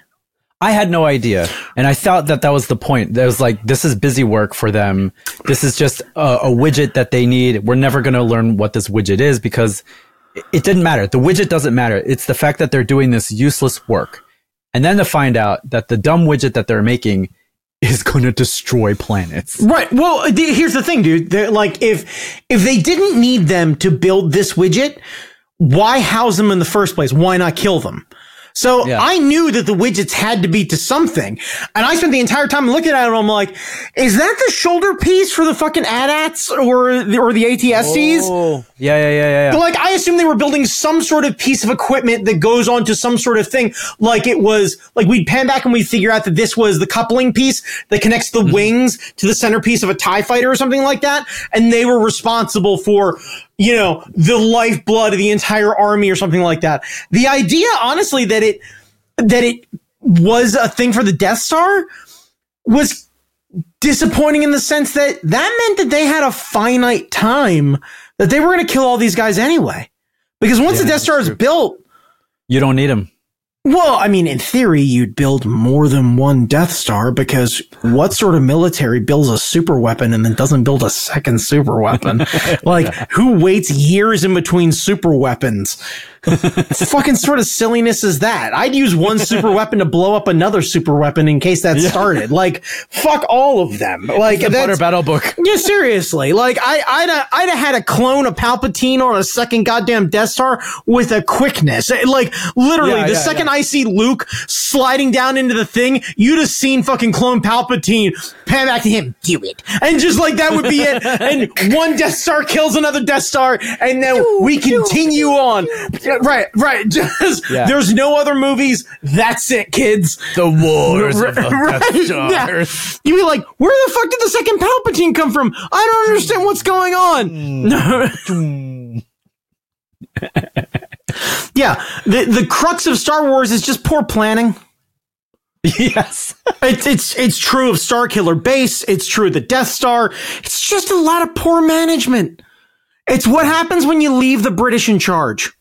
S1: I had no idea, and I thought that that was the point. That was like, this is busy work for them. This is just a, a widget that they need. We're never going to learn what this widget is because it, didn't matter. The widget doesn't matter. It's the fact that they're doing this useless work, and then to find out that the dumb widget that they're making is going to destroy planets.
S2: Right. Well, uh, the, here's the thing, dude. They're like, if if they didn't need them to build this widget, why house them in the first place? Why not kill them? So
S1: Yeah.
S2: I knew that the widgets had to be to something, and I spent the entire time looking at it. I'm like, is that the shoulder piece for the fucking AT-ATs or the, or the ATSTs?
S1: Oh, yeah, yeah, yeah, yeah.
S2: But like, I assume they were building some sort of piece of equipment that goes onto some sort of thing. Like it was, like we'd pan back and we'd figure out that this was the coupling piece that connects the mm-hmm. wings to the centerpiece of a TIE fighter or something like that. And they were responsible for, you know, the lifeblood of the entire army or something like that. The idea, honestly, that it, that it was a thing for the Death Star was disappointing in the sense that that meant that they had a finite time that they were going to kill all these guys anyway. Because once the Death Star is
S1: true.
S2: built,
S1: You don't need them.
S2: Well, I mean, in theory, you'd build more than one Death Star because what sort of military builds a super weapon and then doesn't build a second super weapon? like, who waits years in between super weapons? fucking sort of silliness is that? I'd use one super weapon to blow up another super weapon in case that started. Like, fuck all of them. Like,
S1: The Butter
S2: that's,
S1: Battle book.
S2: yeah, seriously. Like I, I'd, have- I'd have had a clone of Palpatine or a second goddamn Death Star with a quickness. Eh, like literally,
S1: Yeah,
S2: the
S1: yeah,
S2: second
S1: yeah.
S2: I see Luke sliding down into the thing, you'd have seen fucking clone Palpatine pan back to him, do it, and just like that would be it. And one Death Star kills another Death Star, and then we continue on. Right, right. Just
S1: Yeah.
S2: there's no other movies. That's it, kids.
S1: The wars
S2: Right, yeah. You'd be like, where the fuck did the second Palpatine come from? I don't understand what's going on. Yeah, the the crux of Star Wars is just poor planning.
S1: yes.
S2: It's it's it's true of Star Killer Base. It's true of the Death Star. It's just a lot of poor management. It's what happens when you leave the British in charge.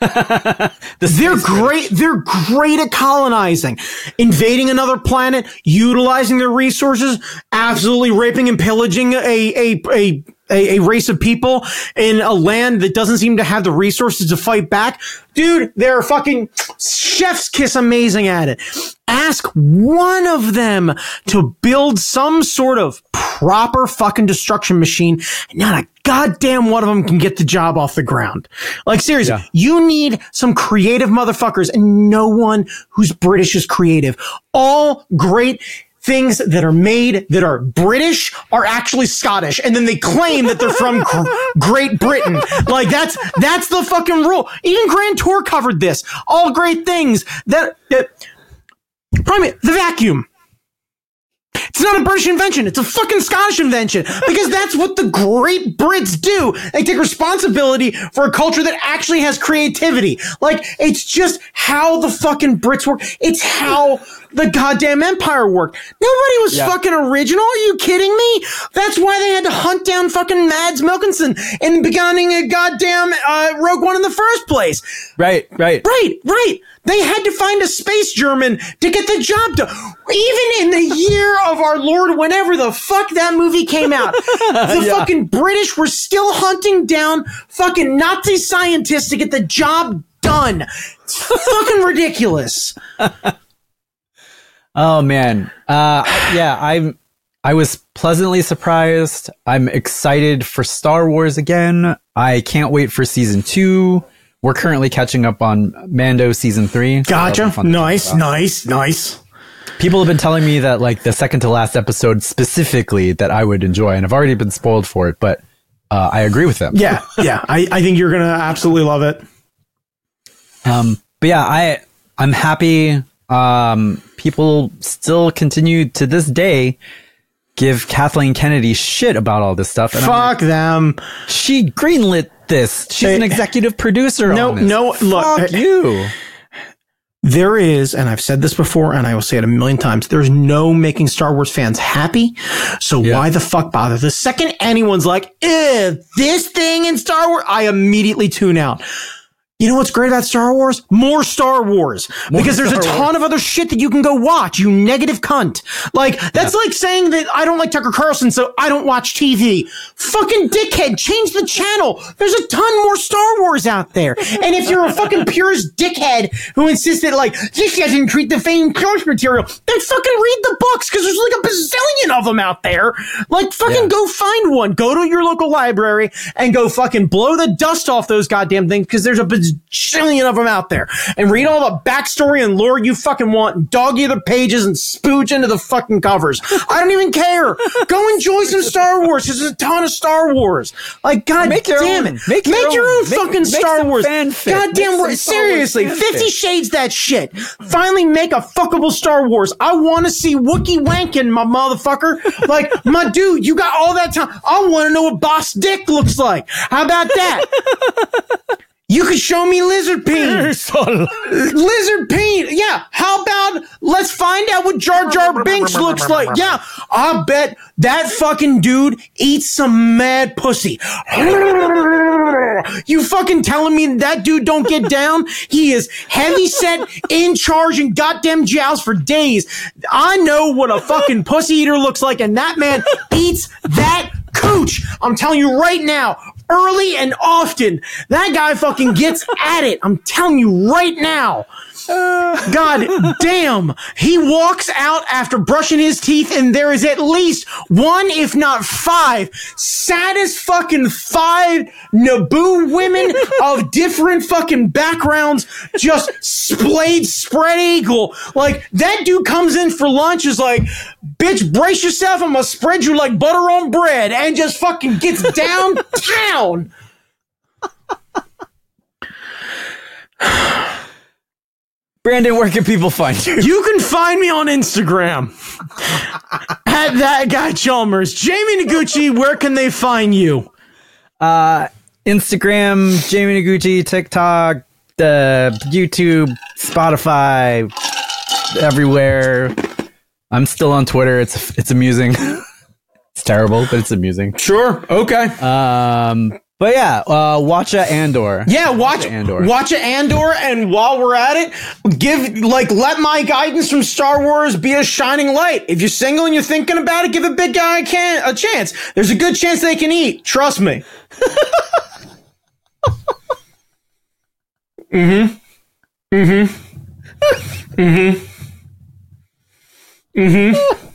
S2: they're great. They're great at colonizing, invading another planet, utilizing their resources, absolutely raping and pillaging a a a. A, a race of people in a land that doesn't seem to have the resources to fight back. Dude, they're fucking chef's kiss amazing at it. Ask one of them to build some sort of proper fucking destruction machine. And not a goddamn one of them can get the job off the ground. Like seriously, yeah. you need some creative motherfuckers and no one who's British is creative. All great things that are made that are British are actually Scottish, and then they claim that they're from Great Britain. Like that's that's the fucking rule. Even Grand Tour covered this. All great things that that. Probably the vacuum. It's not a British invention. It's a fucking Scottish invention because that's what the great Brits do. They take responsibility for a culture that actually has creativity. Like, it's just how the fucking Brits work. It's how the goddamn empire worked. Nobody was yeah. fucking original. Are you kidding me? That's why they had to hunt down fucking Mads Mikkelsen and beginning a goddamn uh, Rogue One in the first place.
S1: Right, right,
S2: right, right. They had to find a space German to get the job done. Even in the year of our Lord, whenever the fuck that movie came out, the yeah. fucking British were still hunting down fucking Nazi scientists to get the job done. It's fucking ridiculous.
S1: oh man, uh, yeah, I'm. I was pleasantly surprised. I'm excited for Star Wars again. I can't wait for season two. We're currently catching up on Mando season three.
S2: So gotcha. Nice, nice, nice.
S1: People have been telling me that like the second to last episode specifically that I would enjoy, and I've already been spoiled for it, but uh, I agree with them.
S2: Yeah, yeah. I, I think you're gonna absolutely love it.
S1: Um, but yeah, I I'm happy. Um, people still continue to this day give Kathleen Kennedy shit about all this stuff.
S2: And Fuck like, them.
S1: She greenlit this. She's an executive producer.
S2: No, no. Look,
S1: Fuck you.
S2: There is, and I've said this before, and I will say it a million times. There's no making Star Wars fans happy. So yeah. why the fuck bother? The second anyone's like, this thing in Star Wars, I immediately tune out. You know what's great about Star Wars? More Star Wars. More because there's Star a ton Wars. of other shit that you can go watch, you negative cunt. Like, that's yeah. like saying that I don't like Tucker Carlson, so I don't watch TV. Fucking dickhead, change the channel. There's a ton more Star Wars out there. And if you're a fucking purist dickhead who insists that, like, this doesn't treat the famed source material, then fucking read the books, because there's like a bazillion of them out there. Like, fucking yeah. go find one. Go to your local library and go fucking blow the dust off those goddamn things, because there's a bazillion jillion of them out there and read all the backstory and lore you fucking want and dog the pages and spooge into the fucking covers. I don't even care. Go enjoy some Star Wars. There's a ton of Star Wars. Like, god make damn it. Make, make your, own, own make, fucking make Star Wars. God damn Seriously, Fifty Shades that shit. Finally make a fuckable Star Wars. I want to see Wookie wanking, my motherfucker. Like, my dude, you got all that time. I want to know what Boss Dick looks like. How about that? You could show me lizard paint. lizard paint. Yeah. How about let's find out what Jar Jar Binks looks like. Yeah. I bet that fucking dude eats some mad pussy. You fucking telling me that dude don't get down? He is heavy set, in charge, and goddamn jowls for days. I know what a fucking pussy eater looks like, and that man eats that cooch. I'm telling you right now, early and often. That guy fucking gets at it. I'm telling you right now. God damn. He walks out after brushing his teeth and there is at least one, if not five, saddest fucking five Naboo women of different fucking backgrounds just splayed spread eagle. Like that dude comes in for lunch is like, bitch, brace yourself. I'm gonna spread you like butter on bread and just fucking gets downtown.
S1: Brandon, where can people find you?
S2: You can find me on Instagram at that guy Chalmers. Jamie Noguchi, where can they find you?
S1: Uh, Instagram, Jamie Noguchi, TikTok, uh, YouTube, Spotify, everywhere. I'm still on Twitter. It's it's amusing. terrible, but it's amusing.
S2: Sure. Okay.
S1: Um, But yeah, uh, watch a Andor.
S2: Yeah, watch
S1: Andor.
S2: Watch a Andor, and while we're at it, give like let my guidance from Star Wars be a shining light. If you're single and you're thinking about it, give a big guy a, can- a chance. There's a good chance they can eat. Trust me. Mm-hmm. Mm-hmm. Mm-hmm. Mm-hmm.